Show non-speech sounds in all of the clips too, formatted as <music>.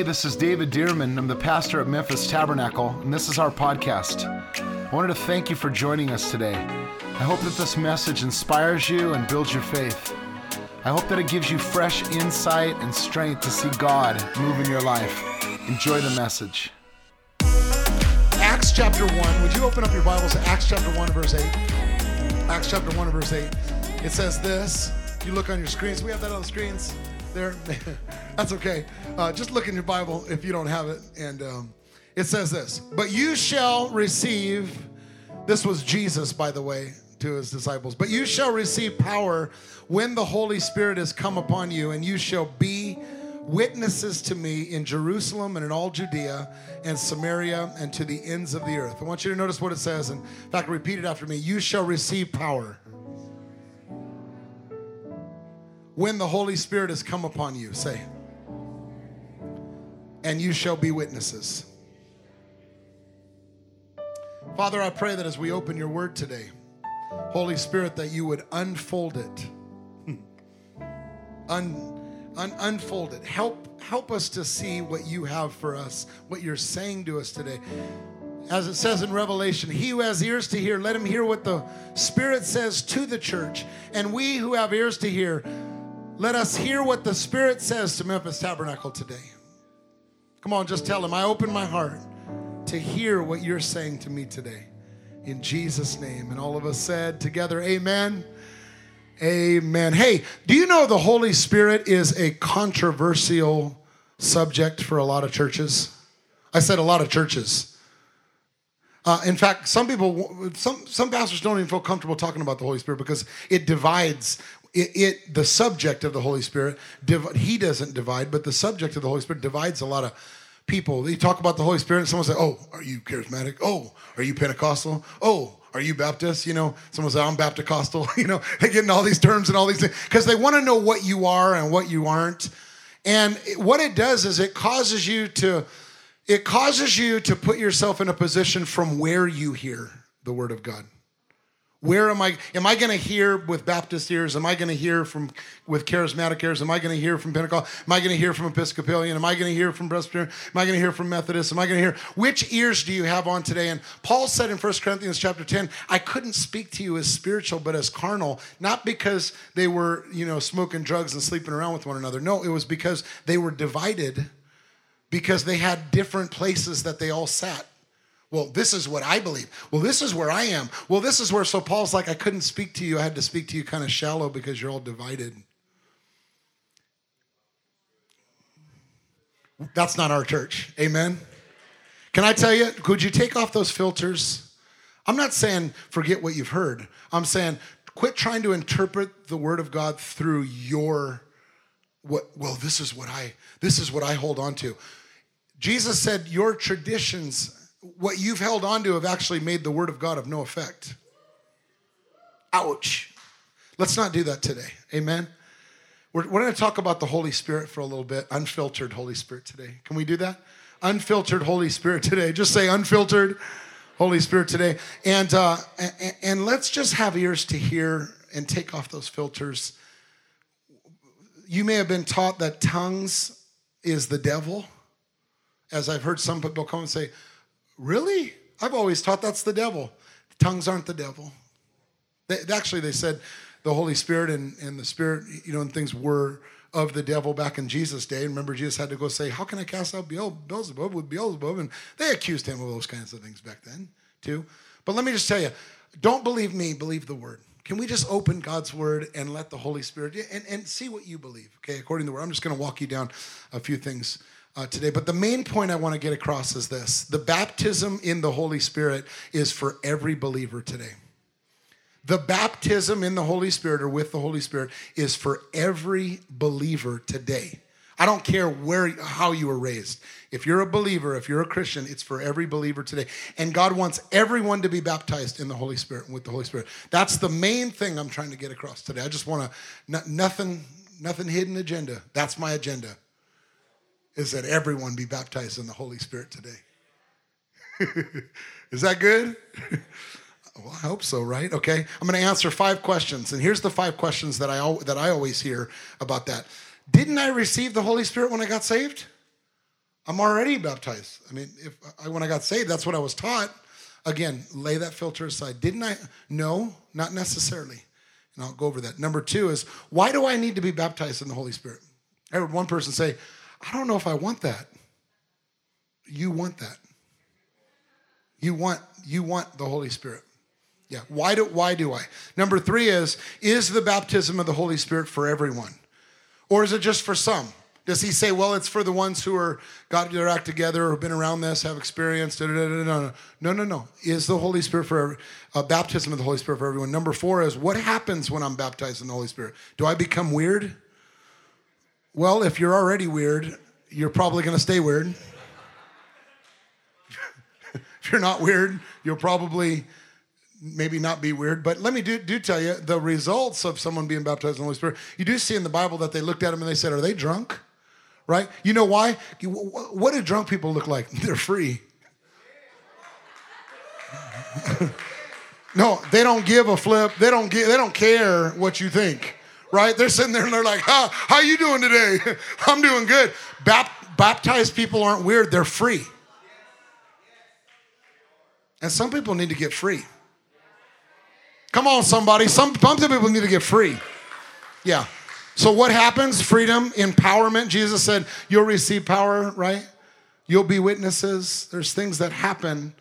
Hey, this is David Dirmann. I'm the pastor at Memphis Tabernacle, and this is our podcast. I wanted to thank you for joining us today. I hope that this message inspires you and builds your faith. I hope that it gives you fresh insight and strength to see God move in your life. Enjoy the message. Acts chapter 1. Would you open up your Bibles to Acts chapter 1, verse 8? Acts chapter 1, verse 8. It says this. You look on your screens. We have that on the screens there. <laughs> That's okay. Uh, just look in your Bible if you don't have it. And um, it says this But you shall receive, this was Jesus, by the way, to his disciples, but you shall receive power when the Holy Spirit has come upon you, and you shall be witnesses to me in Jerusalem and in all Judea and Samaria and to the ends of the earth. I want you to notice what it says. And in fact, repeat it after me. You shall receive power when the Holy Spirit has come upon you. Say, and you shall be witnesses. Father, I pray that as we open your word today, Holy Spirit, that you would unfold it. Hmm. Un, un, unfold it. Help, help us to see what you have for us, what you're saying to us today. As it says in Revelation, he who has ears to hear, let him hear what the Spirit says to the church. And we who have ears to hear, let us hear what the Spirit says to Memphis Tabernacle today. Come on, just tell him, I open my heart to hear what you're saying to me today. In Jesus' name. And all of us said together, Amen. Amen. Hey, do you know the Holy Spirit is a controversial subject for a lot of churches? I said a lot of churches. Uh, in fact, some people, some some pastors don't even feel comfortable talking about the Holy Spirit because it divides. It, it the subject of the Holy Spirit. Div, he doesn't divide, but the subject of the Holy Spirit divides a lot of people. They talk about the Holy Spirit, and someone say, "Oh, are you charismatic? Oh, are you Pentecostal? Oh, are you Baptist? You know, someone say, I'm Baptist-costal. <laughs> You know, they get in all these terms and all these things because they want to know what you are and what you aren't. And what it does is it causes you to, it causes you to put yourself in a position from where you hear the word of God. Where am I? Am I going to hear with Baptist ears? Am I going to hear from with charismatic ears? Am I going to hear from Pentecost? Am I going to hear from Episcopalian? Am I going to hear from Presbyterian? Am I going to hear from Methodist? Am I going to hear which ears do you have on today? And Paul said in 1 Corinthians chapter 10, I couldn't speak to you as spiritual but as carnal, not because they were, you know, smoking drugs and sleeping around with one another. No, it was because they were divided because they had different places that they all sat. Well, this is what I believe. Well, this is where I am. Well, this is where, so Paul's like, I couldn't speak to you. I had to speak to you kind of shallow because you're all divided. That's not our church. Amen. Can I tell you, could you take off those filters? I'm not saying forget what you've heard. I'm saying quit trying to interpret the word of God through your what well this is what I this is what I hold on to. Jesus said your traditions what you've held on to have actually made the word of God of no effect. Ouch. Let's not do that today. Amen. We're, we're going to talk about the Holy Spirit for a little bit, unfiltered Holy Spirit today. Can we do that? Unfiltered Holy Spirit today. Just say unfiltered Holy Spirit today. And, uh, and, and let's just have ears to hear and take off those filters. You may have been taught that tongues is the devil. As I've heard some people come and say, Really? I've always taught that's the devil. Tongues aren't the devil. They, actually, they said the Holy Spirit and, and the Spirit, you know, and things were of the devil back in Jesus' day. Remember, Jesus had to go say, How can I cast out Beelzebub with Beelzebub? And they accused him of those kinds of things back then, too. But let me just tell you don't believe me, believe the word. Can we just open God's word and let the Holy Spirit and, and see what you believe, okay, according to the word? I'm just going to walk you down a few things uh, today. But the main point I want to get across is this the baptism in the Holy Spirit is for every believer today. The baptism in the Holy Spirit or with the Holy Spirit is for every believer today. I don't care where how you were raised. If you're a believer, if you're a Christian, it's for every believer today. And God wants everyone to be baptized in the Holy Spirit with the Holy Spirit. That's the main thing I'm trying to get across today. I just want to nothing nothing hidden agenda. That's my agenda is that everyone be baptized in the Holy Spirit today. <laughs> is that good? <laughs> well, I hope so, right? Okay. I'm going to answer five questions. And here's the five questions that I, that I always hear about that. Didn't I receive the Holy Spirit when I got saved? I'm already baptized. I mean, if I, when I got saved, that's what I was taught. Again, lay that filter aside. Didn't I? No, not necessarily. And I'll go over that. Number two is why do I need to be baptized in the Holy Spirit? I heard one person say, I don't know if I want that. You want that. You want you want the Holy Spirit. Yeah. Why do why do I? Number three is is the baptism of the Holy Spirit for everyone, or is it just for some? Does he say, well, it's for the ones who are got their act together, or have been around this, have experience? Da, da, no, no, no, no. Is the Holy Spirit for uh, baptism of the Holy Spirit for everyone? Number four is what happens when I'm baptized in the Holy Spirit? Do I become weird? Well, if you're already weird, you're probably going to stay weird. if you're not weird, you'll probably maybe not be weird, but let me do, do tell you the results of someone being baptized in the Holy Spirit. You do see in the Bible that they looked at him and they said, Are they drunk? Right? You know why? What do drunk people look like? <laughs> They're free. <laughs> no, they don't give a flip. They don't give, they don't care what you think. Right? They're sitting there and they're like, "How how you doing today? <laughs> I'm doing good." Bap- baptized people aren't weird. They're free. And some people need to get free. Come on, somebody. Some, some people need to get free. Yeah. So what happens? Freedom, empowerment. Jesus said, You'll receive power, right? You'll be witnesses. There's things that happen.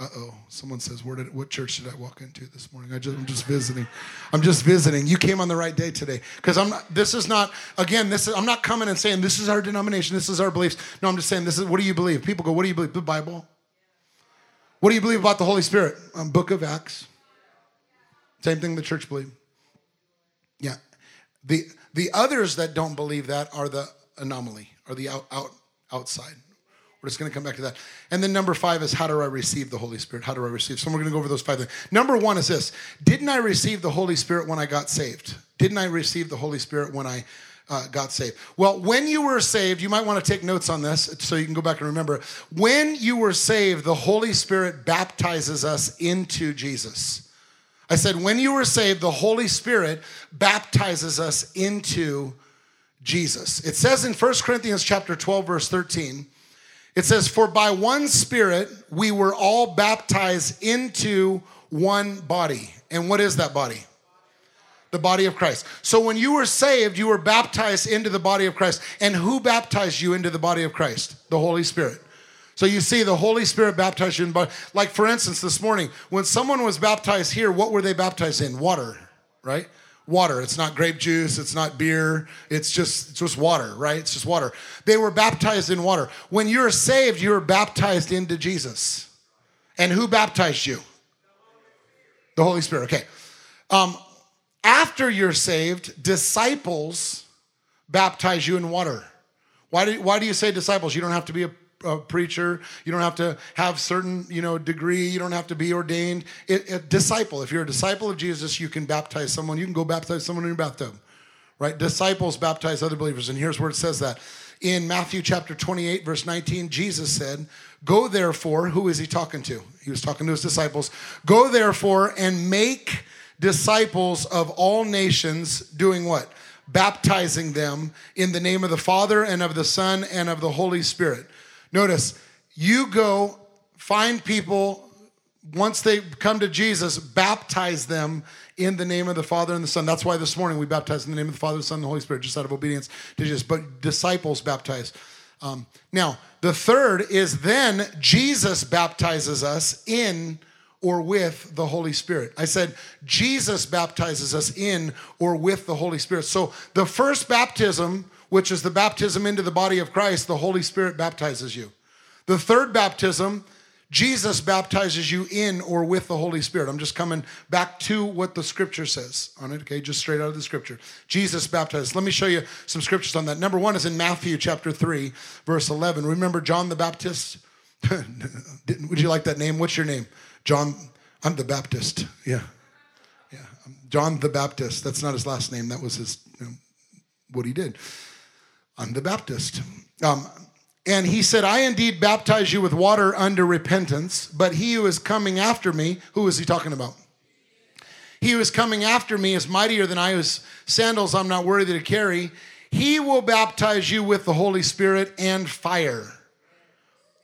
Uh oh. Someone says, Where did what church did I walk into this morning? I just, I'm just visiting. I'm just visiting. You came on the right day today. Because I'm not, this is not, again, this is I'm not coming and saying this is our denomination, this is our beliefs. No, I'm just saying this is what do you believe? People go, What do you believe? The Bible. What do you believe about the Holy Spirit? Um, Book of Acts. Same thing the church believe. Yeah. The the others that don't believe that are the anomaly, or the out, out outside. We're just going to come back to that. And then number five is how do I receive the Holy Spirit? How do I receive? So we're going to go over those five things. Number one is this: Didn't I receive the Holy Spirit when I got saved? Didn't I receive the Holy Spirit when I uh, got saved. Well, when you were saved, you might want to take notes on this so you can go back and remember. When you were saved, the Holy Spirit baptizes us into Jesus. I said, when you were saved, the Holy Spirit baptizes us into Jesus. It says in 1 Corinthians chapter 12, verse 13, it says, For by one Spirit we were all baptized into one body. And what is that body? the body of Christ. So when you were saved, you were baptized into the body of Christ. And who baptized you into the body of Christ? The Holy Spirit. So you see, the Holy Spirit baptized you in body. Like for instance, this morning, when someone was baptized here, what were they baptized in? Water, right? Water. It's not grape juice. It's not beer. It's just it's just water, right? It's just water. They were baptized in water. When you're saved, you're baptized into Jesus. And who baptized you? The Holy Spirit. Okay. Um, after you're saved, disciples baptize you in water. Why do, why do you say disciples? You don't have to be a, a preacher. You don't have to have certain, you know, degree. You don't have to be ordained. It, it, disciple. If you're a disciple of Jesus, you can baptize someone. You can go baptize someone in your bathtub, right? Disciples baptize other believers. And here's where it says that. In Matthew chapter 28, verse 19, Jesus said, Go therefore, who is he talking to? He was talking to his disciples. Go therefore and make disciples of all nations, doing what? Baptizing them in the name of the Father and of the Son and of the Holy Spirit. Notice, you go find people once they come to Jesus, baptize them in the name of the Father and the Son. That's why this morning we baptize in the name of the Father, the Son, and the Holy Spirit, just out of obedience to Jesus. But disciples baptize. Um, now, the third is then Jesus baptizes us in or with the Holy Spirit. I said Jesus baptizes us in or with the Holy Spirit. So the first baptism, which is the baptism into the body of Christ, the Holy Spirit baptizes you. The third baptism, Jesus baptizes you in or with the Holy Spirit. I'm just coming back to what the scripture says on it, okay? Just straight out of the scripture. Jesus baptized. Let me show you some scriptures on that. Number one is in Matthew chapter 3, verse 11. Remember John the Baptist? <laughs> Would you like that name? What's your name? John, I'm the Baptist. Yeah. Yeah. John the Baptist. That's not his last name. That was his, you know, what he did. I'm the Baptist. Um, and he said, I indeed baptize you with water under repentance, but he who is coming after me, who is he talking about? He who is coming after me is mightier than I, whose sandals I'm not worthy to carry. He will baptize you with the Holy Spirit and fire.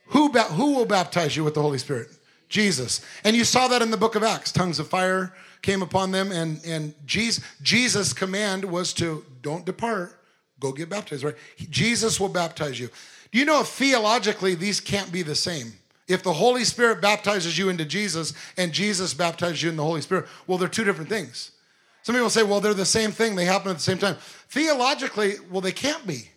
Who, ba- who will baptize you with the Holy Spirit? Jesus. And you saw that in the book of Acts. Tongues of fire came upon them, and, and Jesus, Jesus' command was to don't depart, go get baptized, right? Jesus will baptize you. Do you know if theologically these can't be the same? If the Holy Spirit baptizes you into Jesus and Jesus baptizes you in the Holy Spirit, well, they're two different things. Some people say, well, they're the same thing, they happen at the same time. Theologically, well, they can't be.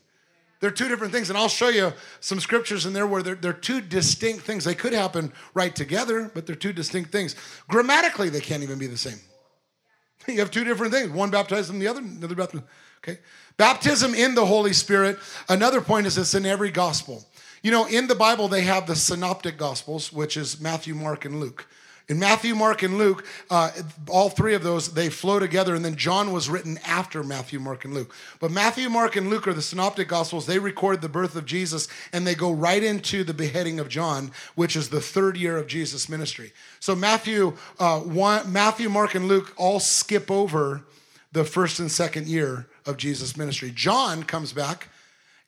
They're two different things. And I'll show you some scriptures in there where they're, they're two distinct things. They could happen right together, but they're two distinct things. Grammatically, they can't even be the same. <laughs> You have two different things. One baptizes them, the other, another baptism. Okay. Baptism in the Holy Spirit. Another point is it's in every gospel. You know, in the Bible, they have the synoptic gospels, which is Matthew, Mark, and Luke. In Matthew, Mark, and Luke, uh, all three of those, they flow together, and then John was written after Matthew, Mark, and Luke. But Matthew, Mark, and Luke are the synoptic gospels. They record the birth of Jesus, and they go right into the beheading of John, which is the third year of Jesus' ministry. So Matthew, uh, one, Matthew, Mark, and Luke all skip over the first and second year of Jesus' ministry. John comes back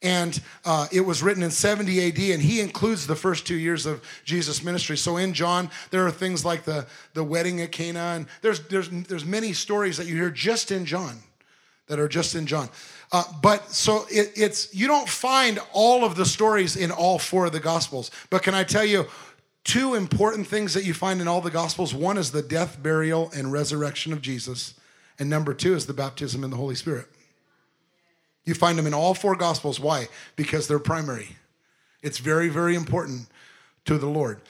and uh, it was written in 70 AD, and he includes the first two years of Jesus' ministry. So in John, there are things like the, the wedding at Cana, and there's, there's, there's many stories that you hear just in John, that are just in John. Uh, but so it, it's, you don't find all of the stories in all four of the Gospels. But can I tell you, two important things that you find in all the Gospels one is the death, burial, and resurrection of Jesus, and number two is the baptism in the Holy Spirit. You find them in all four Gospels. Why? Because they're primary. It's very, very important to the Lord.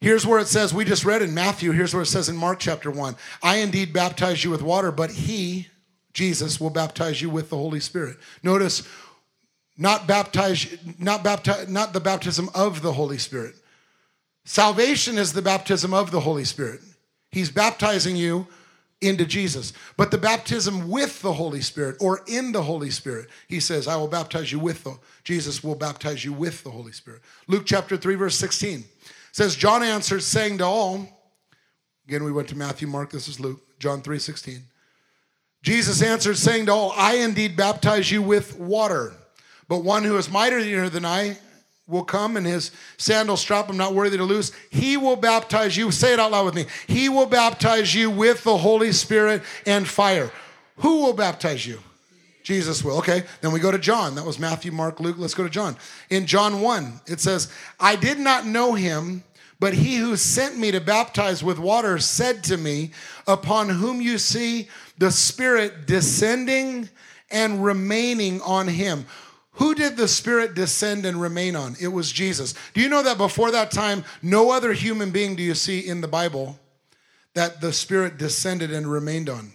Here's where it says, we just read in Matthew, here's where it says in Mark chapter 1 I indeed baptize you with water, but he, Jesus, will baptize you with the Holy Spirit. Notice, not baptize, not baptize, not the baptism of the Holy Spirit. Salvation is the baptism of the Holy Spirit. He's baptizing you into Jesus. But the baptism with the Holy Spirit or in the Holy Spirit, he says, I will baptize you with the, Jesus will baptize you with the Holy Spirit. Luke chapter 3, verse 16 says, John answered, saying to all, again, we went to Matthew, Mark, this is Luke, John 3, 16. Jesus answered, saying to all, I indeed baptize you with water, but one who is mightier than I will come and his sandal strap I'm not worthy to loose. He will baptize you. Say it out loud with me. He will baptize you with the Holy Spirit and fire. Who will baptize you? Jesus will. Okay. Then we go to John. That was Matthew, Mark, Luke. Let's go to John. In John 1, it says, I did not know him, but he who sent me to baptize with water said to me, Upon whom you see the Spirit descending and remaining on him. Who did the Spirit descend and remain on? It was Jesus. Do you know that before that time, no other human being do you see in the Bible that the Spirit descended and remained on?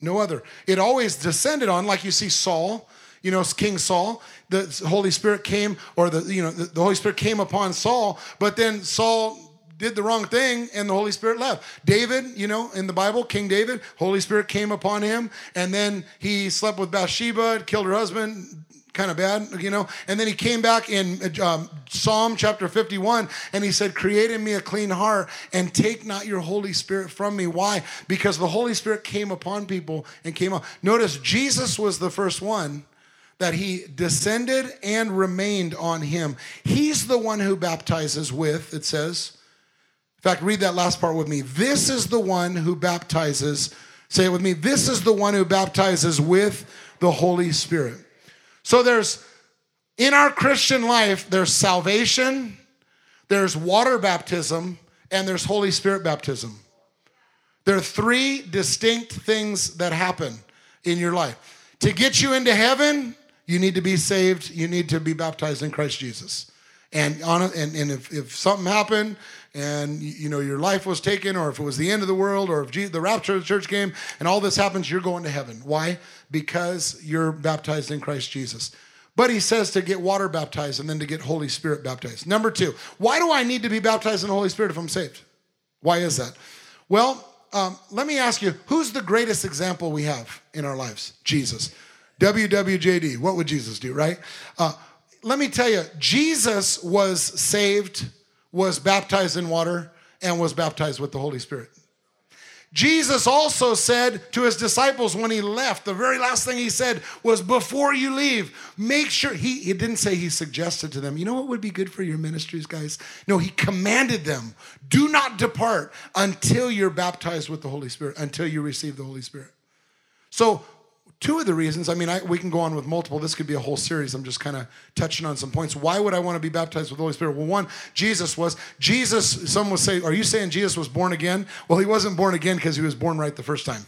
No other. It always descended on, like you see Saul, you know, King Saul. The Holy Spirit came, or the you know, the Holy Spirit came upon Saul, but then Saul did the wrong thing and the Holy Spirit left. David, you know, in the Bible, King David, Holy Spirit came upon him and then he slept with Bathsheba, killed her husband, kind of bad, you know. And then he came back in um, Psalm chapter 51 and he said, Create in me a clean heart and take not your Holy Spirit from me. Why? Because the Holy Spirit came upon people and came up. Notice Jesus was the first one that he descended and remained on him. He's the one who baptizes with, it says. In fact, read that last part with me. This is the one who baptizes. Say it with me. This is the one who baptizes with the Holy Spirit. So there's, in our Christian life, there's salvation, there's water baptism, and there's Holy Spirit baptism. There are three distinct things that happen in your life. To get you into heaven, you need to be saved, you need to be baptized in Christ Jesus. And on and, and if, if something happened and you know your life was taken or if it was the end of the world or if the rapture of the church came and all this happens you're going to heaven. Why? Because you're baptized in christ jesus. But he says to get water baptized and then to get holy spirit baptized. Number two why do i need to be baptized in the holy spirit if i'm saved? Why is that? Well um, let me ask you who's the greatest example we have in our lives? Jesus. Wwjd what would jesus do right? Uh, let me tell you jesus was saved was baptized in water and was baptized with the Holy Spirit. Jesus also said to his disciples when he left, the very last thing he said was, Before you leave, make sure. He, he didn't say he suggested to them, You know what would be good for your ministries, guys? No, he commanded them, Do not depart until you're baptized with the Holy Spirit, until you receive the Holy Spirit. So two of the reasons i mean I, we can go on with multiple this could be a whole series i'm just kind of touching on some points. Why would i want to be baptized with the holy spirit? Well one jesus was jesus some would say are you saying jesus was born again? Well he wasn't born again because he was born right the first time.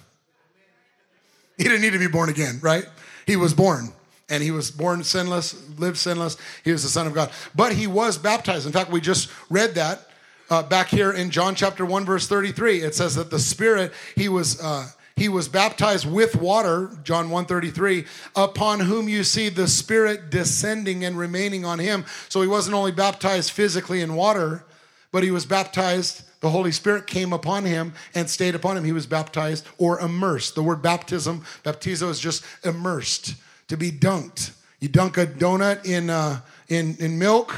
He didn't need to be born again right? He was born and he was born sinless lived sinless he was the son of god. But he was baptized. In fact we just read that uh, back here in john chapter 1 verse 33 it says that the spirit he was uh, he was baptized with water john 133 upon whom you see the spirit descending and remaining on him. So he wasn't only baptized physically in water but he was baptized the holy spirit came upon him and stayed upon him. He was baptized or immersed. The word baptism baptizo is just immersed to be dunked. You dunk a donut in, uh, in, in milk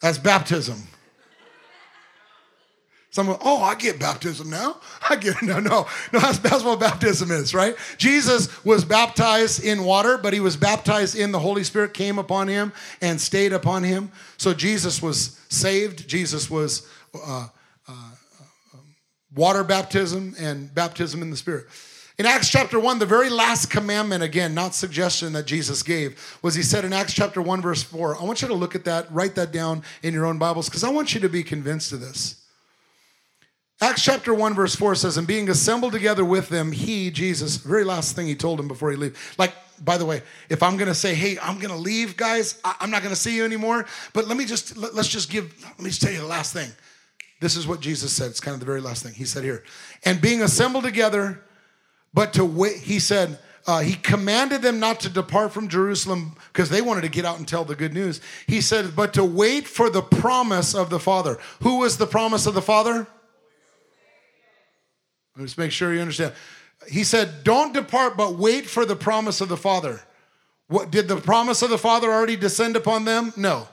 that's baptism Someone, oh, I get baptism now. <laughs> I get no, no, no. That's, that's what baptism is, right? Jesus was baptized in water, but he was baptized in the Holy Spirit came upon him and stayed upon him. So Jesus was saved. Jesus was uh, uh, uh, water baptism and baptism in the Spirit. In Acts chapter 1, the very last commandment, again, not suggestion that Jesus gave, was he said in Acts chapter 1, verse 4. I want you to look at that, write that down in your own Bibles, because I want you to be convinced of this. Acts chapter 1, verse 4 says, And being assembled together with them, he, Jesus, very last thing he told him before he leave. Like, by the way, if I'm gonna say, hey, I'm gonna leave, guys, I- am not gonna see you anymore, but let me just let, us just give, let me just tell you the last thing. This is what Jesus said. It's kind of the very last thing. He said here, and being assembled together, but to wait, he said, uh, he commanded them not to depart from Jerusalem because they wanted to get out and tell the good news. He said, but to wait for the promise of the Father. Who was the promise of the Father? Let's make sure you understand. He said, Don't depart, but wait for the promise of the Father. What, did the promise of the Father already descend upon them? No.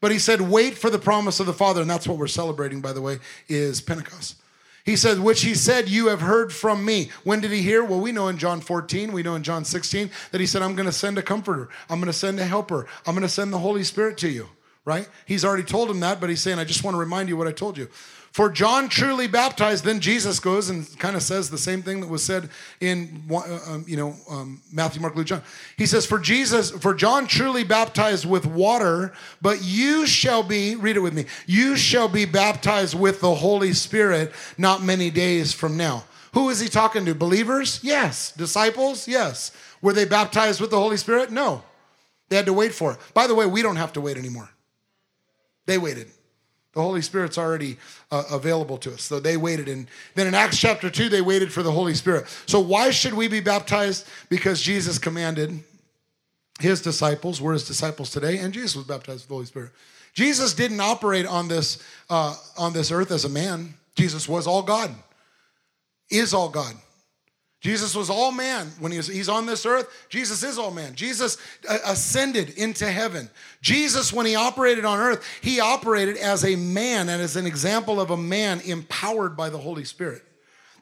But he said, Wait for the promise of the Father. And that's what we're celebrating, by the way, is Pentecost. He said, which he said, You have heard from me. When did he hear? Well, we know in John 14, we know in John 16 that he said, I'm going to send a comforter, I'm going to send a helper, I'm going to send the Holy Spirit to you, right? He's already told him that, but he's saying, I just want to remind you what I told you. For John truly baptized, then Jesus goes and kind of says the same thing that was said in uh, um, you know um, Matthew, Mark, Luke, John. He says, "For Jesus, for John truly baptized with water, but you shall be read it with me. You shall be baptized with the Holy Spirit not many days from now." Who is he talking to? Believers? Yes. Disciples? Yes. Were they baptized with the Holy Spirit? No. They had to wait for it. By the way, we don't have to wait anymore. They waited. The Holy Spirit's already uh, available to us. So they waited. And then in Acts chapter 2, they waited for the Holy Spirit. So why should we be baptized? Because Jesus commanded his disciples, we're his disciples today, and Jesus was baptized with the Holy Spirit. Jesus didn't operate on this, uh, on this earth as a man. Jesus was all God, is all God. Jesus was all man when he was, he's on this earth. Jesus is all man. Jesus uh, ascended into heaven. Jesus, when he operated on earth, he operated as a man and as an example of a man empowered by the Holy Spirit.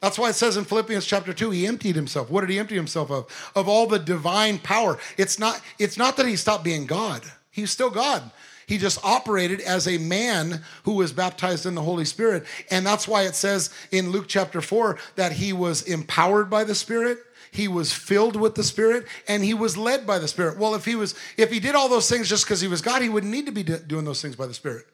That's why it says in Philippians chapter 2, he emptied himself. What did he empty himself of? Of all the divine power. It's not, it's not that he stopped being God. He's still God. He just operated as a man who was baptized in the Holy Spirit. And that's why it says in Luke chapter 4 that he was empowered by the Spirit he was filled with the spirit and he was led by the spirit. Well if he was if he did all those things just because he was god he wouldn't need to be doing those things by the spirit.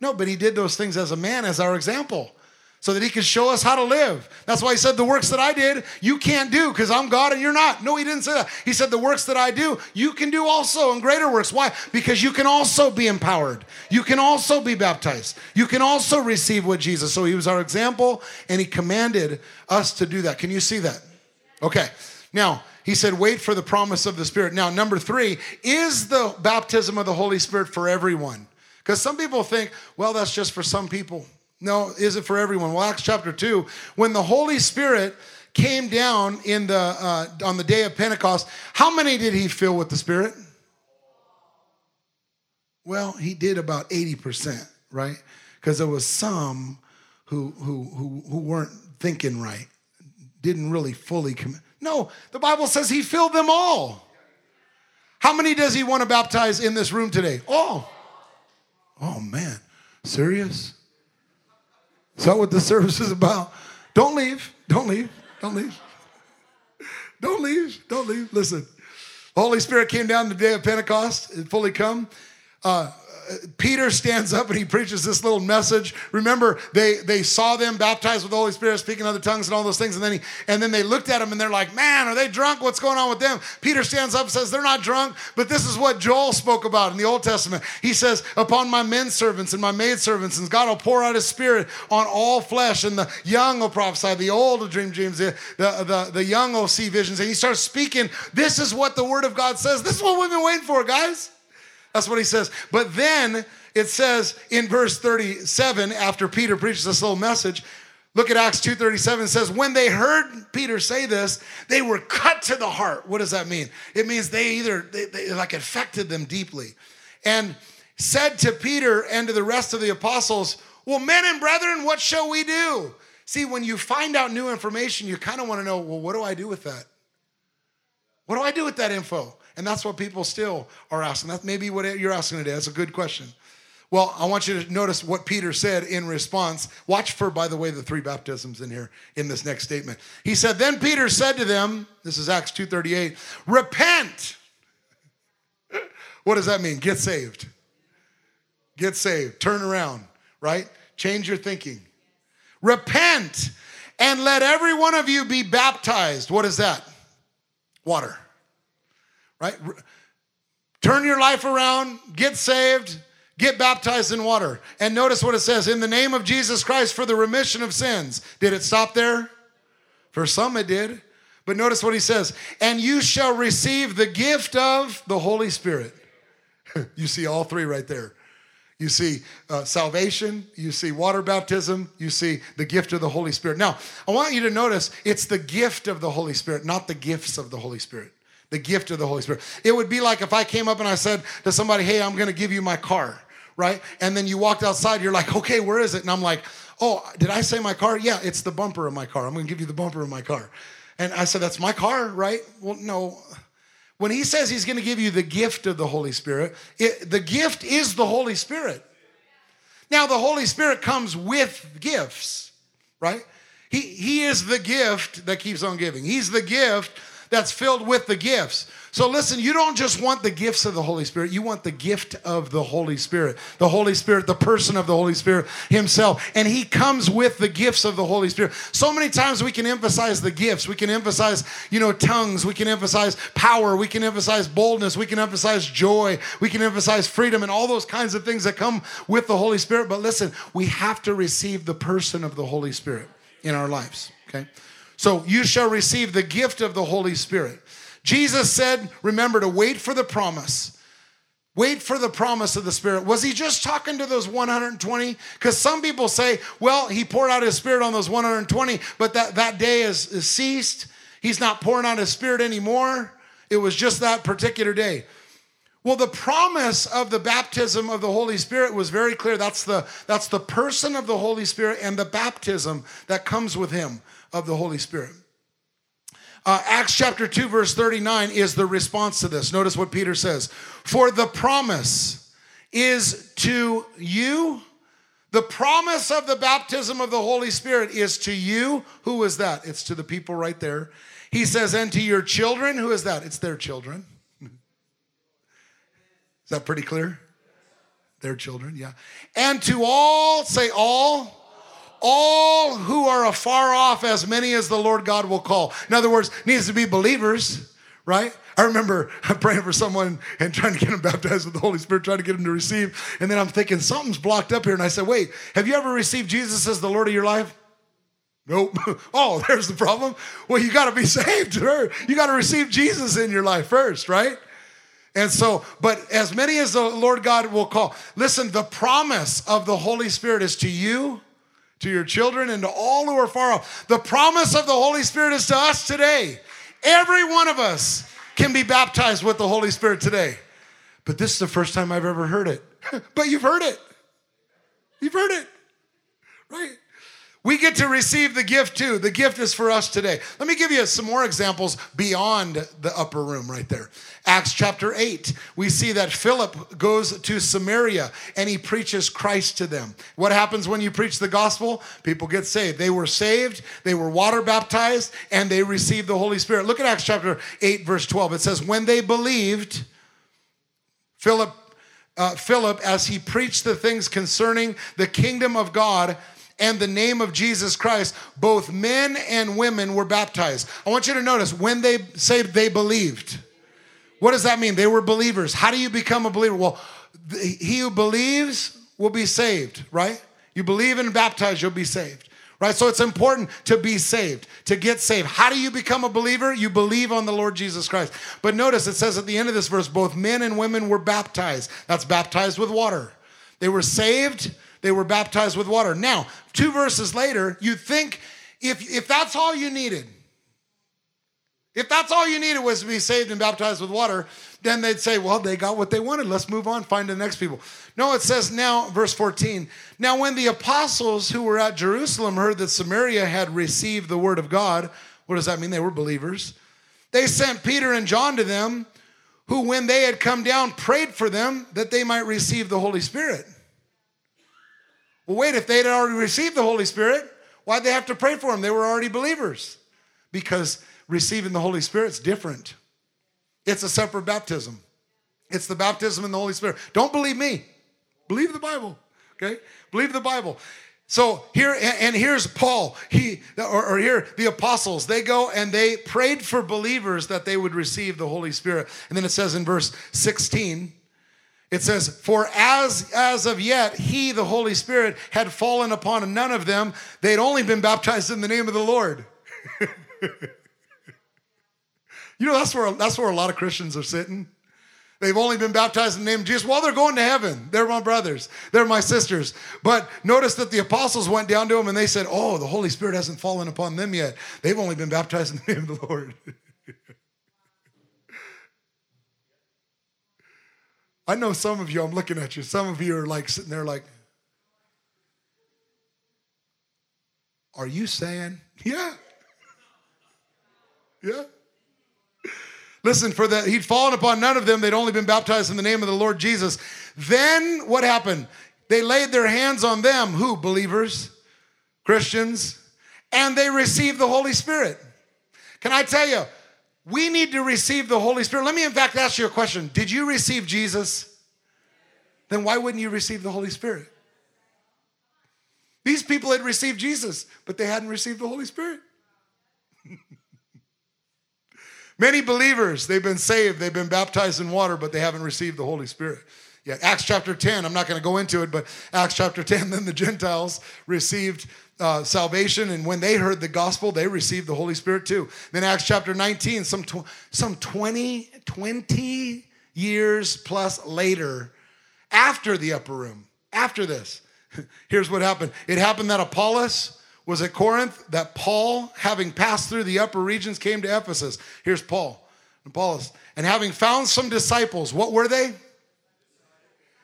No but he did those things as a man as our example so that he could show us how to live. That's why he said, The works that I did, you can't do because I'm God and you're not. No, he didn't say that. He said, The works that I do, you can do also and greater works. Why? Because you can also be empowered. You can also be baptized. You can also receive what Jesus. So he was our example and he commanded us to do that. Can you see that? Okay. Now, he said, Wait for the promise of the Spirit. Now, number three, is the baptism of the Holy Spirit for everyone? Because some people think, well, that's just for some people. No, is it for everyone? Well, Acts chapter 2, when the Holy Spirit came down in the uh, on the day of Pentecost, how many did he fill with the Spirit? Well, he did about 80%, right? Because there was some who, who, who, who weren't thinking right, didn't really fully commit. No, the Bible says he filled them all. How many does he want to baptize in this room today? All. Oh, man. Serious? Is that what the service is about? Don't leave. Don't leave. Don't leave. Don't leave. Don't leave. Listen. Holy Spirit came down the day of Pentecost, it fully come. Uh, Peter stands up and he preaches this little message. Remember, they they saw them baptized with the Holy Spirit, speaking other tongues and all those things, and then he and then they looked at him and they're like, "Man, are they drunk? What's going on with them?" Peter stands up and says, "They're not drunk, but this is what Joel spoke about in the Old Testament. He says, "Upon my men servants and my maid servants, and God will pour out His Spirit on all flesh, and the young will prophesy, the old will dream dreams, the the the, the young will see visions." And he starts speaking. This is what the Word of God says. This is what we've been waiting for, guys. That's what he says. But then it says in verse 37, after Peter preaches this little message, look at Acts 2.37, it says, when they heard Peter say this, they were cut to the heart. What does that mean? It means they either, they, they like affected them deeply. And said to Peter and to the rest of the apostles, well, men and brethren, what shall we do? See, when you find out new information, you kind of want to know, well, what do I do with that? What do I do with that info? And that's what people still are asking. That's maybe what you're asking today. That's a good question. Well, I want you to notice what Peter said in response. Watch for, by the way, the three baptisms in here in this next statement. He said, Then Peter said to them, this is Acts 2:38, repent. <laughs> What does that mean? Get saved. Get saved. Turn around, right? Change your thinking. Repent and let every one of you be baptized. What is that? Water right? Turn your life around, get saved, get baptized in water. And notice what it says in the name of Jesus Christ for the remission of sins. Did it stop there? For some, it did. But notice what he says and you shall receive the gift of the Holy Spirit. <laughs> you see all three right there. You see uh, salvation, you see water baptism, you see the gift of the Holy Spirit. Now, I want you to notice it's the gift of the Holy Spirit, not the gifts of the Holy Spirit the gift of the Holy Spirit. It would be like if I came up and I said to somebody, Hey, I'm going to give you my car, right? And then you walked outside, you're like, Okay, where is it? And I'm like, Oh, did I say my car? Yeah, it's the bumper of my car. I'm going to give you the bumper of my car. And I said, That's my car, right? Well, no. When he says he's going to give you the gift of the Holy Spirit, it, the gift is the Holy Spirit. Now, the Holy Spirit comes with gifts, right? He, he is the gift that keeps on giving. He's the gift that's filled with the gifts. So listen, you don't just want the gifts of the Holy Spirit, you want the gift of the Holy Spirit. The Holy Spirit, the person of the Holy Spirit himself. And he comes with the gifts of the Holy Spirit. So many times we can emphasize the gifts. We can emphasize, you know, tongues, we can emphasize power, we can emphasize boldness, we can emphasize joy, we can emphasize freedom and all those kinds of things that come with the Holy Spirit. But listen, we have to receive the person of the Holy Spirit in our lives, okay? So you shall receive the gift of the Holy Spirit. Jesus said, remember to wait for the promise. Wait for the promise of the Spirit. Was he just talking to those 120? Because some people say, well, he poured out his Spirit on those 120, but that, that day is, is ceased. He's not pouring out his Spirit anymore. It was just that particular day. Well, the promise of the baptism of the Holy Spirit was very clear. That's the, that's the person of the Holy Spirit and the baptism that comes with him of the Holy Spirit. Uh, Acts chapter 2, verse 39 is the response to this. Notice what Peter says For the promise is to you. The promise of the baptism of the Holy Spirit is to you. Who is that? It's to the people right there. He says, and to your children. Who is that? It's their children. <laughs> Is that pretty clear? Their children, yeah. And to all, say all all who are afar off, as many as the Lord God will call. In other words, needs to be believers, right? I remember <laughs> praying for someone and trying to get them baptized with the Holy Spirit, trying to get them to receive. And then I'm thinking, something's blocked up here. And I said, wait, have you ever received Jesus as the Lord of your life? Nope. <laughs> oh, there's the problem. Well, you got to be <laughs> saved. You got to receive Jesus in your life first, right? And so, but as many as the Lord God will call, listen, the promise of the Holy Spirit is to you to your children, and to all who are far off. The promise of the Holy Spirit is to us today. Every one of us can be baptized with the Holy Spirit today. But this is the first time I've ever heard it. <laughs> but you've heard it. You've heard it, right? We get to receive the gift too. The gift is for us today. Let me give you some more examples beyond the upper room right there. Acts chapter 8, we see that Philip goes to Samaria and he preaches Christ to them. What happens when you preach the gospel? People get saved. They were saved, they were water baptized, and they received the Holy Spirit. Look at Acts chapter 8, verse 12. It says, When they believed, Philip, uh, Philip, as he preached the things concerning the kingdom of God, and the name of Jesus Christ, both men and women were baptized. I want you to notice when they say they believed, what does that mean? They were believers. How do you become a believer? Well, he who believes will be saved, right? You believe and baptize, you'll be saved. Right? So it's important to be saved, to get saved. How do you become a believer? You believe on the Lord Jesus Christ. But notice it says at the end of this verse, both men and women were baptized. That's baptized with water. They were saved they were baptized with water. Now, two verses later, you'd think if, if that's all you needed, if that's all you needed was to be saved and baptized with water, then they'd say, well, they got what they wanted. Let's move on, find the next people. No, it says now, verse 14. Now, when the apostles who were at Jerusalem heard that Samaria had received the word of God, what does that mean? They were believers. They sent Peter and John to them, who, when they had come down, prayed for them that they might receive the Holy Spirit. Well, wait, if they'd already received the Holy Spirit, why'd they have to pray for them? They were already believers. Because receiving the Holy Spirit's different. It's a separate baptism. It's the baptism in the Holy Spirit. Don't believe me. Believe the Bible. Okay? Believe the Bible. So here and here's Paul. He or, or, here the apostles. They go and they prayed for believers that they would receive the Holy Spirit. And then it says in verse 16, it says, For as, as of yet, he, the Holy Spirit, had fallen upon none of them. They'd only been baptized in the name of the Lord. <laughs> you know, that's where, that's where a lot of Christians are sitting. They've only been baptized in the name of Jesus. Well, they're going to heaven. They're my brothers. They're my sisters. But notice that the apostles went down to them and they said, Oh, the Holy Spirit hasn't fallen upon them yet. They've only been baptized in the name of the Lord. <laughs> I know some of you, I'm looking at you, some of you are like sitting there like, Are you saying? <laughs> Yeah. Yeah. Listen, for that he'd fallen upon none of them, they'd only been baptized in the name of the Lord Jesus. Then what happened? They laid their hands on them, who? Believers, Christians, and they received the Holy Spirit. Can I tell you, we need to receive the Holy Spirit. Let me, in fact, ask you a question Did you receive Jesus? Then why wouldn't you receive the Holy Spirit? These people had received Jesus, but they hadn't received the Holy Spirit. <laughs> Many believers, they've been saved, they've been baptized in water, but they haven't received the Holy Spirit. Yeah, Acts chapter 10, I'm not going to go into it, but Acts chapter 10, <laughs> then the Gentiles received uh, salvation, and when they heard the gospel, they received the Holy Spirit too. Then Acts chapter 19, some, tw- some 20, 20 years plus later, after the upper room, after this, <laughs> here's what happened. It happened that Apollos was at Corinth, that Paul, having passed through the upper regions, came to Ephesus. Here's Paul, and Apollos. And having found some disciples, what were they?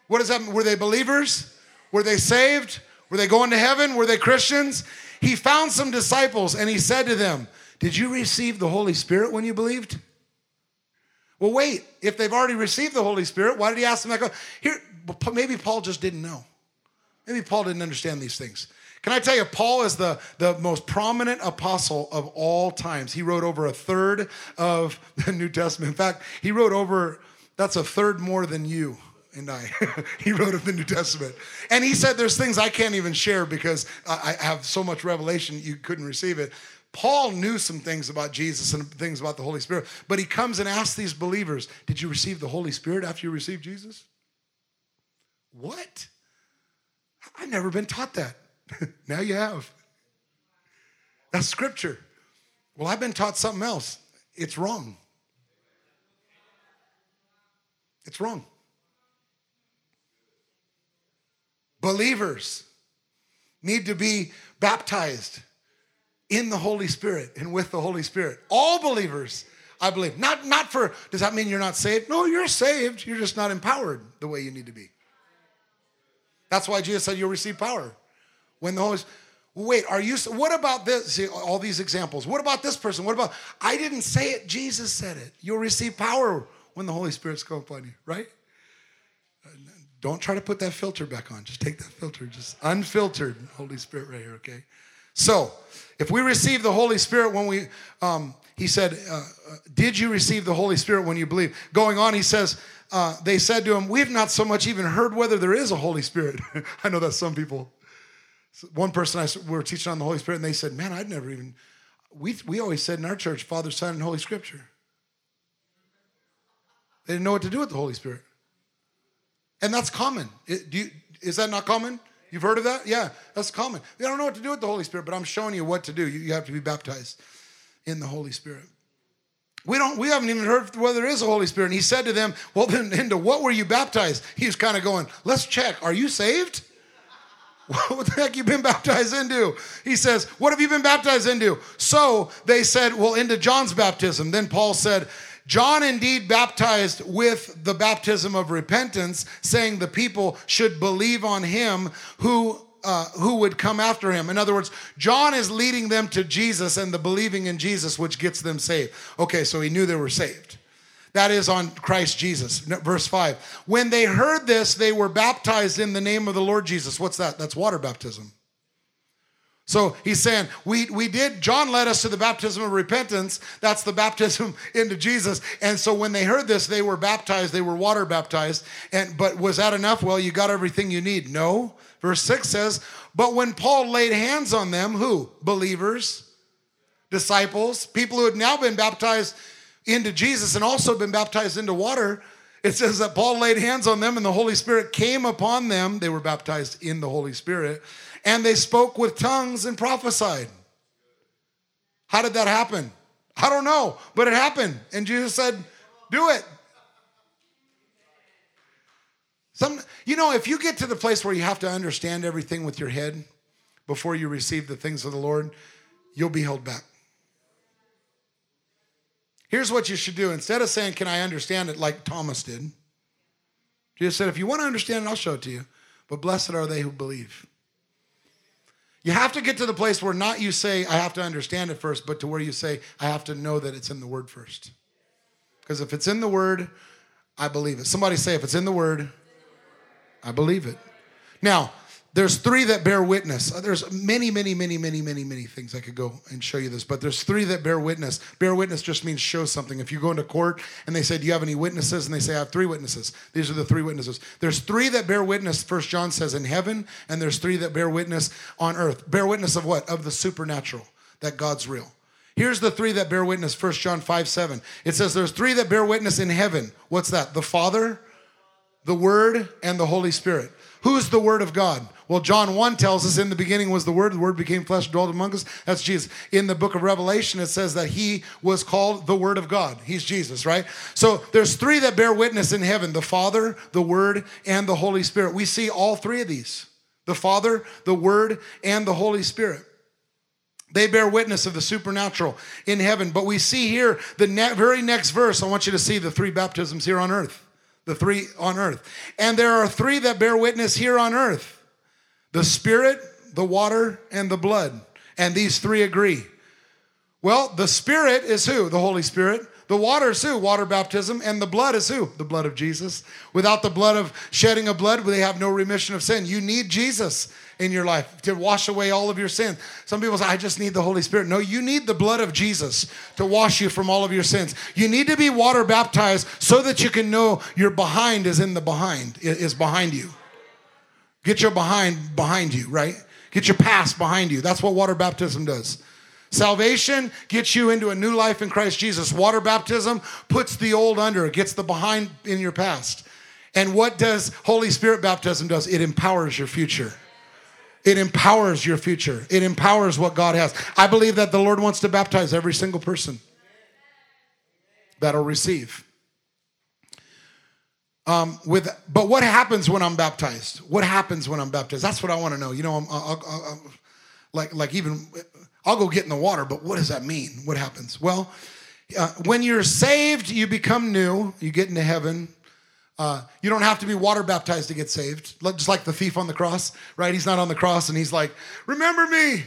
What does that mean? Were they believers? Were they saved? Were they going to heaven? Were they Christians? He found some disciples and he said to them, Did you receive the Holy Spirit when you believed? Well, wait, if they've already received the Holy Spirit, why did he ask them that? Here, maybe Paul just didn't know. Maybe Paul didn't understand these things. Can I tell you, Paul is the, the most prominent apostle of all times. He wrote over a third of <laughs> the New Testament. In fact, he wrote over, that's a third more than you and I. <laughs> he wrote of the New Testament. And he said there's things I can't even share because I have so much revelation you couldn't receive it. Paul knew some things about Jesus and things about the Holy Spirit, but he comes and asks these believers, Did you receive the Holy Spirit after you received Jesus? What? I've never been taught that. <laughs> now you have. That's scripture. Well, I've been taught something else. It's wrong. It's wrong. Believers need to be baptized in the Holy Spirit and with the Holy Spirit. All believers, I believe. Not, not for, does that mean you're not saved? No, you're saved. You're just not empowered the way you need to be. That's why Jesus said you'll receive power. When the Holy Wait, are you, what about this? See, all these examples. What about this person? What about, I didn't say it, Jesus said it. You'll receive power when the Holy Spirit's come upon you, right? Don't try to put that filter back on. Just take that filter, just unfiltered Holy Spirit right here, okay? So, if we receive the Holy Spirit when we, um, he said, uh, uh, Did you receive the Holy Spirit when you believe? Going on, he says, uh, They said to him, We've not so much even heard whether there is a Holy Spirit. <laughs> I know that some people, one person I we were teaching on the Holy Spirit, and they said, Man, I'd never even, we, we always said in our church, Father, Son, and Holy Scripture. They didn't know what to do with the Holy Spirit. And that's common. It, you, is that not common? You've heard of that? Yeah, that's common. They don't know what to do with the Holy Spirit, but I'm showing you what to do. You, you have to be baptized in the Holy Spirit. We don't. We haven't even heard whether there is a Holy Spirit. And he said to them, "Well, then, into what were you baptized?" He was kind of going, "Let's check. Are you saved? <laughs> What the heck you been baptized into?" He says, "What have you been baptized into?" So they said, "Well, into John's baptism." Then Paul said, John indeed baptized with the baptism of repentance, saying the people should believe on him who uh, who would come after him. In other words, John is leading them to Jesus and the believing in Jesus, which gets them saved. Okay, so he knew they were saved. That is on Christ Jesus. Verse 5. When they heard this, they were baptized in the name of the Lord Jesus. What's that? That's water baptism. So he's saying, we, we did, John led us to the baptism of repentance. That's the baptism <laughs> into Jesus. And so when they heard this, they were baptized, they were water baptized. And but was that enough? Well, you got everything you need. No. Verse 6 says, But when Paul laid hands on them, who? Believers, disciples, people who had now been baptized into Jesus and also been baptized into water. It says that Paul laid hands on them and the Holy Spirit came upon them. They were baptized in the Holy Spirit and they spoke with tongues and prophesied. How did that happen? I don't know, but it happened. And Jesus said, Do it. Some, you know, if you get to the place where you have to understand everything with your head before you receive the things of the Lord, you'll be held back. Here's what you should do. Instead of saying, Can I understand it like Thomas did? Jesus said, If you want to understand it, I'll show it to you. But blessed are they who believe. You have to get to the place where not you say, I have to understand it first, but to where you say, I have to know that it's in the Word first. Because if it's in the Word, I believe it. Somebody say, if it's in the Word, I believe it. Now, there's three that bear witness. Uh, there's many, many, many, many, many, many things I could go and show you this, but there's three that bear witness. Bear witness just means show something. If you go into court and they say, Do you have any witnesses? And they say, I have three witnesses. These are the three witnesses. There's three that bear witness, First John says, in heaven, and there's three that bear witness on earth. Bear witness of what? Of the supernatural, that God's real. Here's the three that bear witness, 1 John 5 7. It says there's three that bear witness in heaven. What's that? The Father, the Word, and the Holy Spirit. Who's the Word of God? Well, John 1 tells us in the beginning was the Word, the Word became flesh, and dwelt among us. That's Jesus. In the book of Revelation, it says that He was called the Word of God. He's Jesus, right? So there's three that bear witness in heaven the Father, the Word, and the Holy Spirit. We see all three of these the Father, the Word, and the Holy Spirit. They bear witness of the supernatural in heaven. But we see here the ne- very next verse. I want you to see the three baptisms here on earth. The three on earth. And there are three that bear witness here on earth the Spirit, the water, and the blood. And these three agree. Well, the Spirit is who? The Holy Spirit. The water is who? Water baptism. And the blood is who? The blood of Jesus. Without the blood of shedding of blood, they have no remission of sin. You need Jesus in your life to wash away all of your sins. Some people say, I just need the Holy Spirit. No, you need the blood of Jesus to wash you from all of your sins. You need to be water baptized so that you can know your behind is in the behind, is behind you. Get your behind behind you, right? Get your past behind you. That's what water baptism does. Salvation gets you into a new life in Christ Jesus. Water baptism puts the old under, it gets the behind in your past. And what does Holy Spirit baptism does? It empowers your future. It empowers your future. It empowers what God has. I believe that the Lord wants to baptize every single person that'll receive. Um, with but what happens when I'm baptized? What happens when I'm baptized? That's what I want to know. You know, I'm, I'll, I'll, I'll, like like even I'll go get in the water, but what does that mean? What happens? Well, uh, when you're saved, you become new. You get into heaven. Uh, you don't have to be water baptized to get saved, just like the thief on the cross, right? He's not on the cross and he's like, Remember me.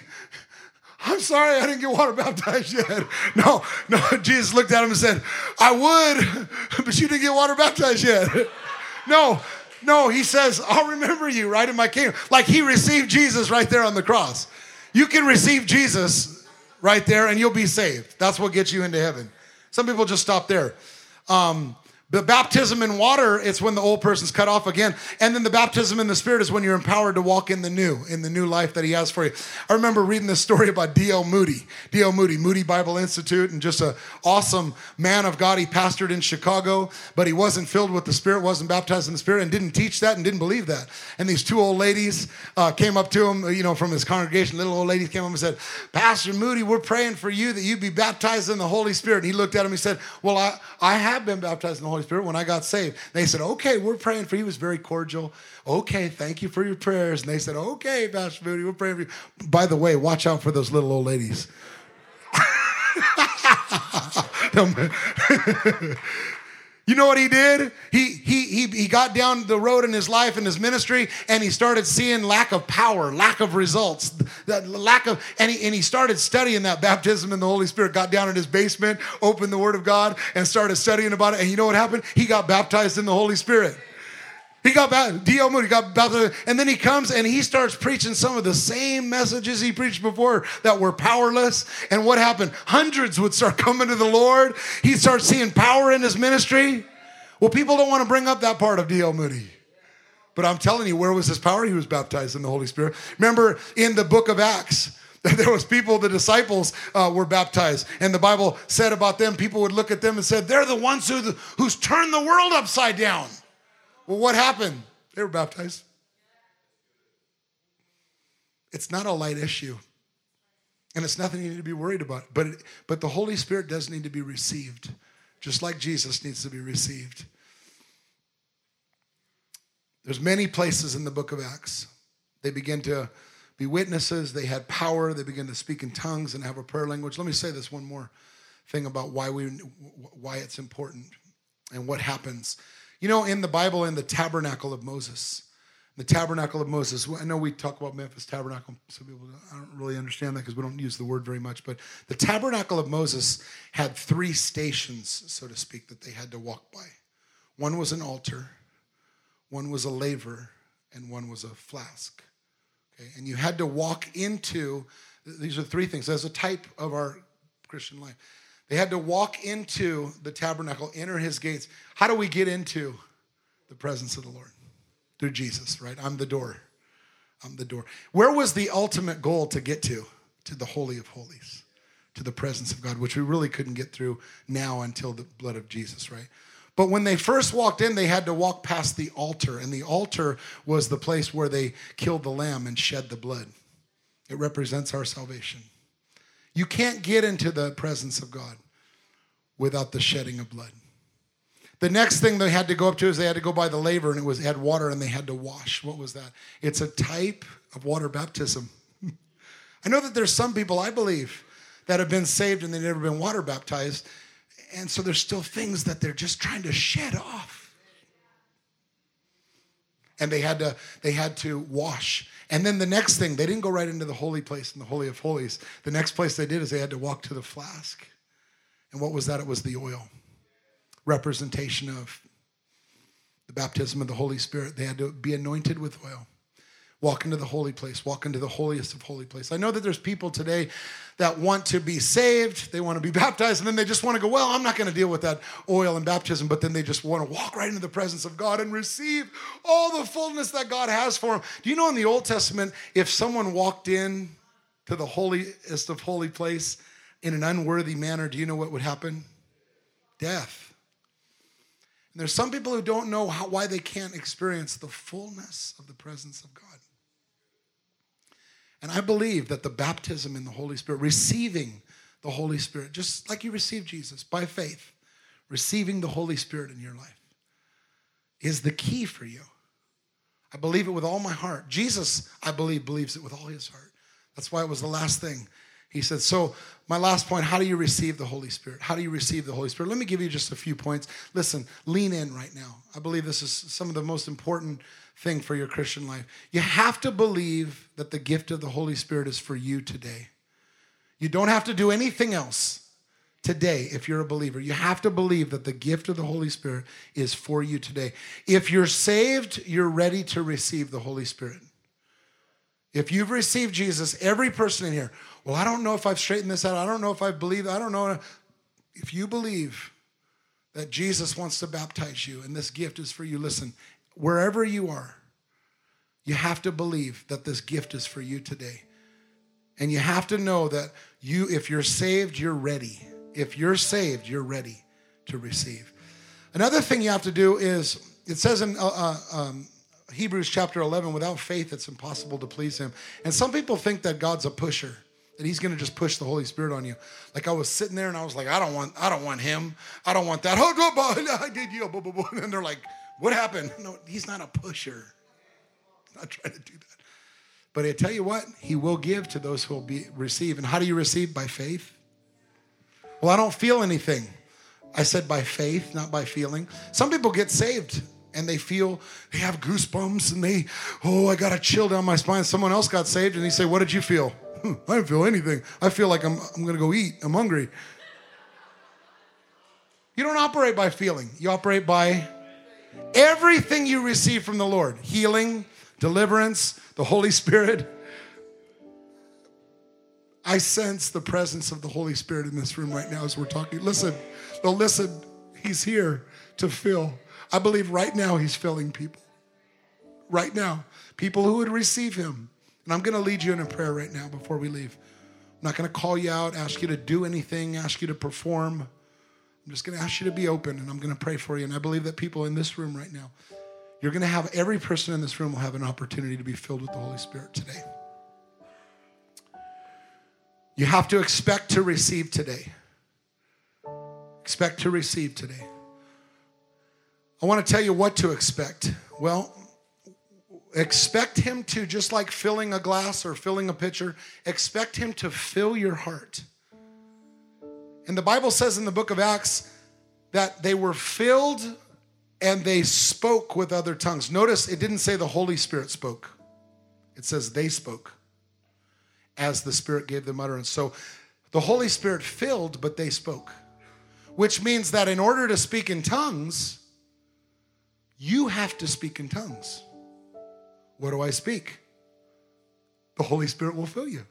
I'm sorry I didn't get water baptized yet. <laughs> No, no, Jesus looked at him and said, I would, <laughs> but you didn't get water baptized yet. <laughs> No, no, he says, I'll remember you right in my kingdom. Like he received Jesus right there on the cross. You can receive Jesus right there and you'll be saved. That's what gets you into heaven. Some people just stop there. Um, the baptism in water, it's when the old person's cut off again. And then the baptism in the Spirit is when you're empowered to walk in the new, in the new life that He has for you. I remember reading this story about D.L. Moody. D.L. Moody, Moody Bible Institute, and just an awesome man of God. He pastored in Chicago, but he wasn't filled with the Spirit, wasn't baptized in the Spirit, and didn't teach that and didn't believe that. And these two old ladies uh, came up to him, you know, from his congregation. Little old ladies came up and said, Pastor Moody, we're praying for you that you be baptized in the Holy Spirit. And he looked at him, he said, Well, I, I have been baptized in the Holy Holy Spirit when I got saved. They said, okay, we're praying for you. He was very cordial. Okay, thank you for your prayers. And they said, okay, Pastor Moody, we're praying for you. By the way, watch out for those little old ladies. <laughs> <laughs> You know what he did? He, he, he, he got down the road in his life and his ministry and he started seeing lack of power, lack of results, that lack of, and he, and he started studying that baptism in the Holy Spirit, got down in his basement, opened the Word of God, and started studying about it. And you know what happened? He got baptized in the Holy Spirit. He got back, D.L. Moody got baptized, and then he comes and he starts preaching some of the same messages he preached before that were powerless. And what happened? Hundreds would start <laughs> coming to the Lord. He'd start seeing power in his ministry. Well, people don't want to bring up that part of D.L. Moody. But I'm telling you, where was his power? He was baptized in the Holy Spirit. Remember in the book of Acts, <laughs> there was people the disciples uh, were baptized and the bible said about them people would look at them and said they're the ones who who's turned the world upside down well, what happened? They were baptized. It's not a light issue. And it's nothing you need to be worried about. But, but the Holy Spirit does need to be received, just like Jesus needs to be received. There's many places in the book of Acts. They begin to be witnesses. They had power. They begin to speak in tongues and have a prayer language. Let me say this one more thing about why we why it's important and what happens. You know, in the Bible, in the tabernacle of Moses, the tabernacle of Moses, I know we talk about Memphis tabernacle. Some people I don't really understand that because we don't use the word very much. But the tabernacle of Moses had three stations, so to speak, that they had to walk by. One was an altar, one was a laver, and one was a flask. Okay, and you had to walk into. These are three things. As a type of our Christian life. They had to walk into the tabernacle, enter his gates. How do we get into the presence of the Lord? Through Jesus, right? I'm the door. I'm the door. Where was the ultimate goal to get to? To the Holy of Holies, to the presence of God, which we really couldn't get through now until the blood of Jesus, right? But when they first walked in, they had to walk past the altar, and the altar was the place where they killed the lamb and shed the blood. It represents our salvation. You can't get into the presence of God without the shedding of blood. The next thing they had to go up to is they had to go by the laver and it was it had water and they had to wash. What was that? It's a type of water baptism. <laughs> I know that there's some people I believe that have been saved and they've never been water baptized. And so there's still things that they're just trying to shed off. And they had to they had to wash. And then the next thing, they didn't go right into the holy place in the Holy of Holies. The next place they did is they had to walk to the flask. And what was that? It was the oil, representation of the baptism of the Holy Spirit. They had to be anointed with oil walk into the holy place, walk into the holiest of holy place. I know that there's people today that want to be saved, they want to be <laughs> baptized, and then they just want to go, well, I'm not going to deal with that oil and baptism, but then they just want to walk right into the presence of God and receive all the fullness that God has for them. Do you know in the Old Testament, if someone walked in to the holiest of holy place in an unworthy manner, do you know what would happen? Death. And there's some people who don't know how, why they can't experience the fullness of the presence of God. And I believe that the baptism in the Holy Spirit, receiving the Holy Spirit, just like you received Jesus by faith, receiving the Holy Spirit in your life is the key for you. I believe it with all my heart. Jesus, I believe, believes it with all his heart. That's why it was the last thing He said, So, my last point how do you receive the Holy Spirit? How do you receive the Holy Spirit? Let me give you just a few points. Listen, lean in right now. I believe this is some of the most important thing for your Christian life. You have to believe that the gift of the Holy Spirit is for you today. You don't have to do anything else today if you're a believer. You have to believe that the gift of the Holy Spirit is for you today. If you're saved, you're ready to receive the Holy Spirit. If you've received Jesus, every person in here, well, I don't know if I've straightened this out. I don't know if I believe. I don't know. If you believe that Jesus wants to baptize you and this gift is for you, listen, wherever you are, you have to believe that this gift is for you today. And you have to know that you, if you're saved, you're ready. If you're saved, you're ready to receive. Another thing you have to do is, it says in uh, uh, um, Hebrews chapter 11, without faith, it's impossible to please him. And some people think that God's a pusher, that he's going to just push the Holy Spirit on you. Like I was sitting there and I was like, I don't want, I don't want him. I don't want that. Oh <laughs> I did you. And they're like, what happened? No, he's not a pusher. I'm not trying to do that. But I tell you what, he will give to those who will be receive. And how do you receive? By faith. Well, I don't feel anything. I said by faith, not by feeling. Some people get saved and they feel they have goosebumps and they, oh, I got a chill down my spine. Someone else got saved and they say, What did you feel? Hmm, I didn't feel anything. I feel like I'm, I'm gonna go eat. I'm hungry. You don't operate by feeling, you operate by everything you receive from the Lord healing, deliverance, the Holy Spirit. I sense the presence of the Holy Spirit in this room right now as we're talking. Listen, no, listen, He's here to fill. I believe right now He's filling people. Right now, people who would receive Him. And I'm going to lead you in a prayer right now before we leave. I'm not going to call you out, ask you to do anything, ask you to perform. I'm just going to ask you to be open and I'm going to pray for you. And I believe that people in this room right now, you're going to have every person in this room will have an opportunity to be filled with the Holy Spirit today. You have to expect to receive today. Expect to receive today. I want to tell you what to expect. Well, expect Him to, just like filling a glass or filling a pitcher, expect Him to fill your heart. And the Bible says in the book of Acts that they were filled and they spoke with other tongues. Notice it didn't say the Holy Spirit spoke, it says they spoke as the Spirit gave them utterance. So the Holy Spirit filled, but they spoke, which means that in order to speak in tongues, you have to speak in tongues. What do I speak? The Holy Spirit will fill you.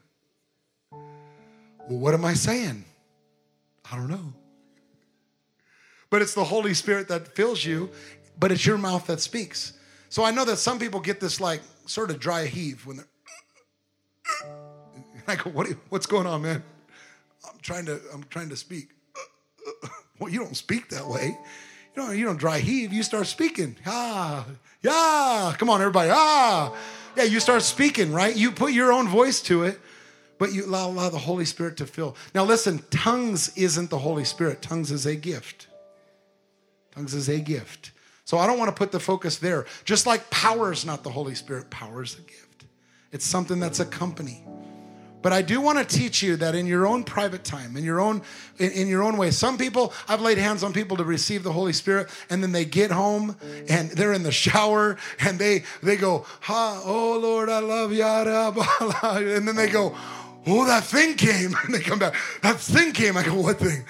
Well, what am I saying? I don't know. But it's the Holy Spirit that fills you, but it's your mouth that speaks. So I know that some people get this like sort of dry heave when they're. <laughs> I go, what, what's going on, man? I'm trying to, I'm trying to speak. <laughs> Well, you don't speak that way. You don't, you don't dry heave. You start speaking. Ah, yeah. Come on, everybody. Ah, yeah. You start speaking, right? You put your own voice to it but you allow, allow the Holy Spirit to fill. Now, listen, tongues isn't the Holy Spirit, tongues is a gift. Tongues is a gift. So I don't want to put the focus there. Just like power is not the Holy Spirit, power is a gift. It's something that's a company. But I do want to teach you that in your own private time, in your own in, in, your own way. Some people, I've laid hands on people to receive the Holy Spirit, and then they get home and they're in the shower and they they go, ha, oh Lord, I love you, and then they go, oh, that thing came. <laughs> And they come back, that thing came. I go, what thing?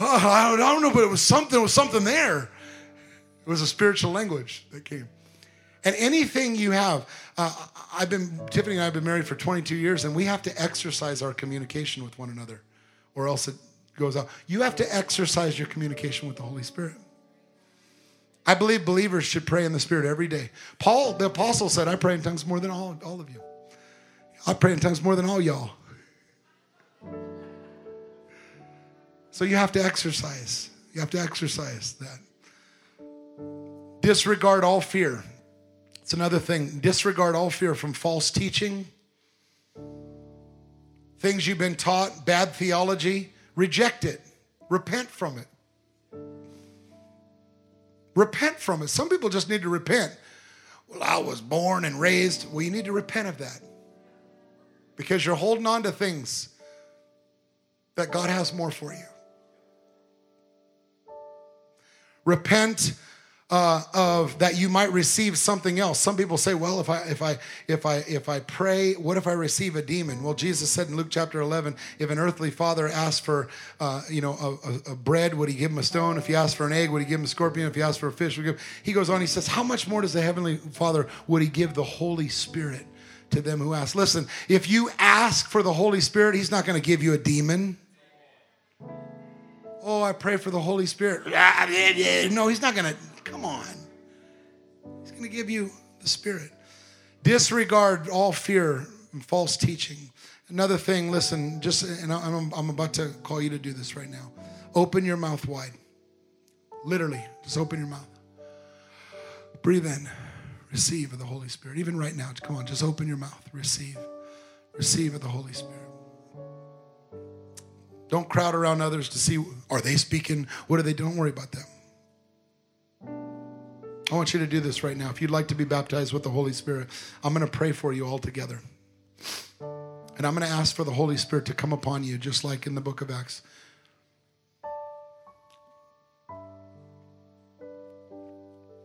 Oh, I, don't, I don't know, but it was something, it was something there. It was a spiritual language that came. And anything you have, uh, I've been, Tiffany and I have been married for 22 years, and we have to exercise our communication with one another, or else it goes out. You have to exercise your communication with the Holy Spirit. I believe believers should pray in the Spirit every day. Paul, the apostle, said, I pray in tongues more than all, all of you. I pray in tongues more than all y'all. So you have to exercise. You have to exercise that. Disregard all fear. It's another thing. Disregard all fear from false teaching, things you've been taught, bad theology. Reject it. Repent from it. Repent from it. Some people just need to repent. Well, I was born and raised. Well, you need to repent of that because you're holding on to things that God has more for you. Repent uh, of that you might receive something else. Some people say, "Well, if I if I if I if I pray, what if I receive a demon?" Well, Jesus said in Luke chapter 11, if an earthly father asked for uh, you know a, a, bread, would he give him a stone? If he asked for an egg, would he give him a scorpion? If he asked for a fish, would he give? He goes on. He says, "How much more does the heavenly Father would he give the Holy Spirit?" To them who ask. Listen, if you ask for the Holy Spirit, He's not going to give you a demon. Oh, I pray for the Holy Spirit. <laughs> No, He's not going to going to give you the Spirit. Disregard all fear and false teaching. Another thing, listen, just, and I'm, I'm about to call you to do this right now. Open your mouth wide. Literally, just open your mouth. Breathe in. Receive of the Holy Spirit. Even right now, come on, just open your mouth. Receive. Receive of the Holy Spirit. Don't crowd around others to see, are they speaking? What are they? Don't worry about them. I want you to do this right now. If you'd like to be baptized with the Holy Spirit, I'm going to pray for you all together. And I'm going to ask for the Holy Spirit to come upon you, just like in the book of Acts.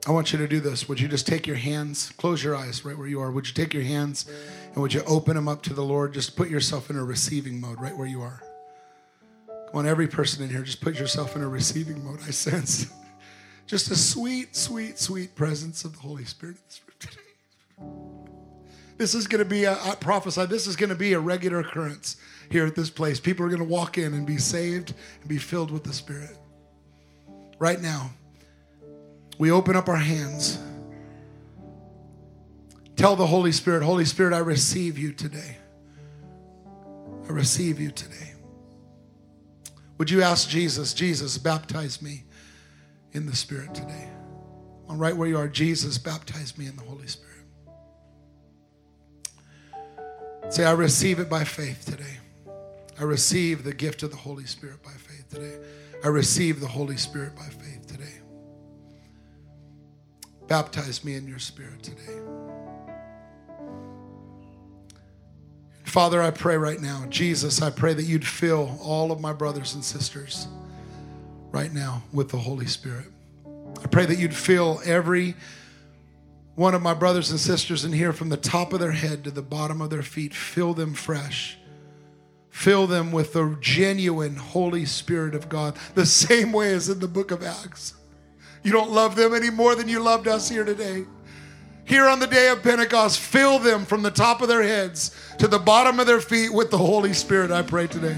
I want you to do this. Would you just take your hands, close your eyes right where you are? Would you take your hands and would you open them up to the Lord? Just put yourself in a receiving mode right where you are. Come on, every person in here, just put yourself in a receiving mode. I sense. Just a sweet, sweet, sweet presence of the Holy Spirit in this room today. This is going to be, a, I prophesy, this is going to be a regular occurrence here at this place. People are going to walk in and be saved and be filled with the Spirit. Right now, we open up our hands. Tell the Holy Spirit, Holy Spirit, I receive you today. I receive you today. Would you ask Jesus, Jesus, baptize me? In the Spirit today. On right where you are, Jesus, baptize me in the Holy Spirit. Say, I receive it by faith today. I receive the gift of the Holy Spirit by faith today. I receive the Holy Spirit by faith today. Baptize me in your spirit today. Father, I pray right now, Jesus, I pray that you'd fill all of my brothers and sisters right now with the Holy Spirit. I pray that you'd fill every one of my brothers and sisters in here from the top of their head to the bottom of their feet. Fill them fresh. Fill them with the genuine Holy Spirit of God, the <laughs> same way as in the book of Acts. You don't love them any more than you loved us here today. Here on the day of Pentecost, fill them from the top of their heads to the bottom of their feet with the Holy Spirit, I pray today.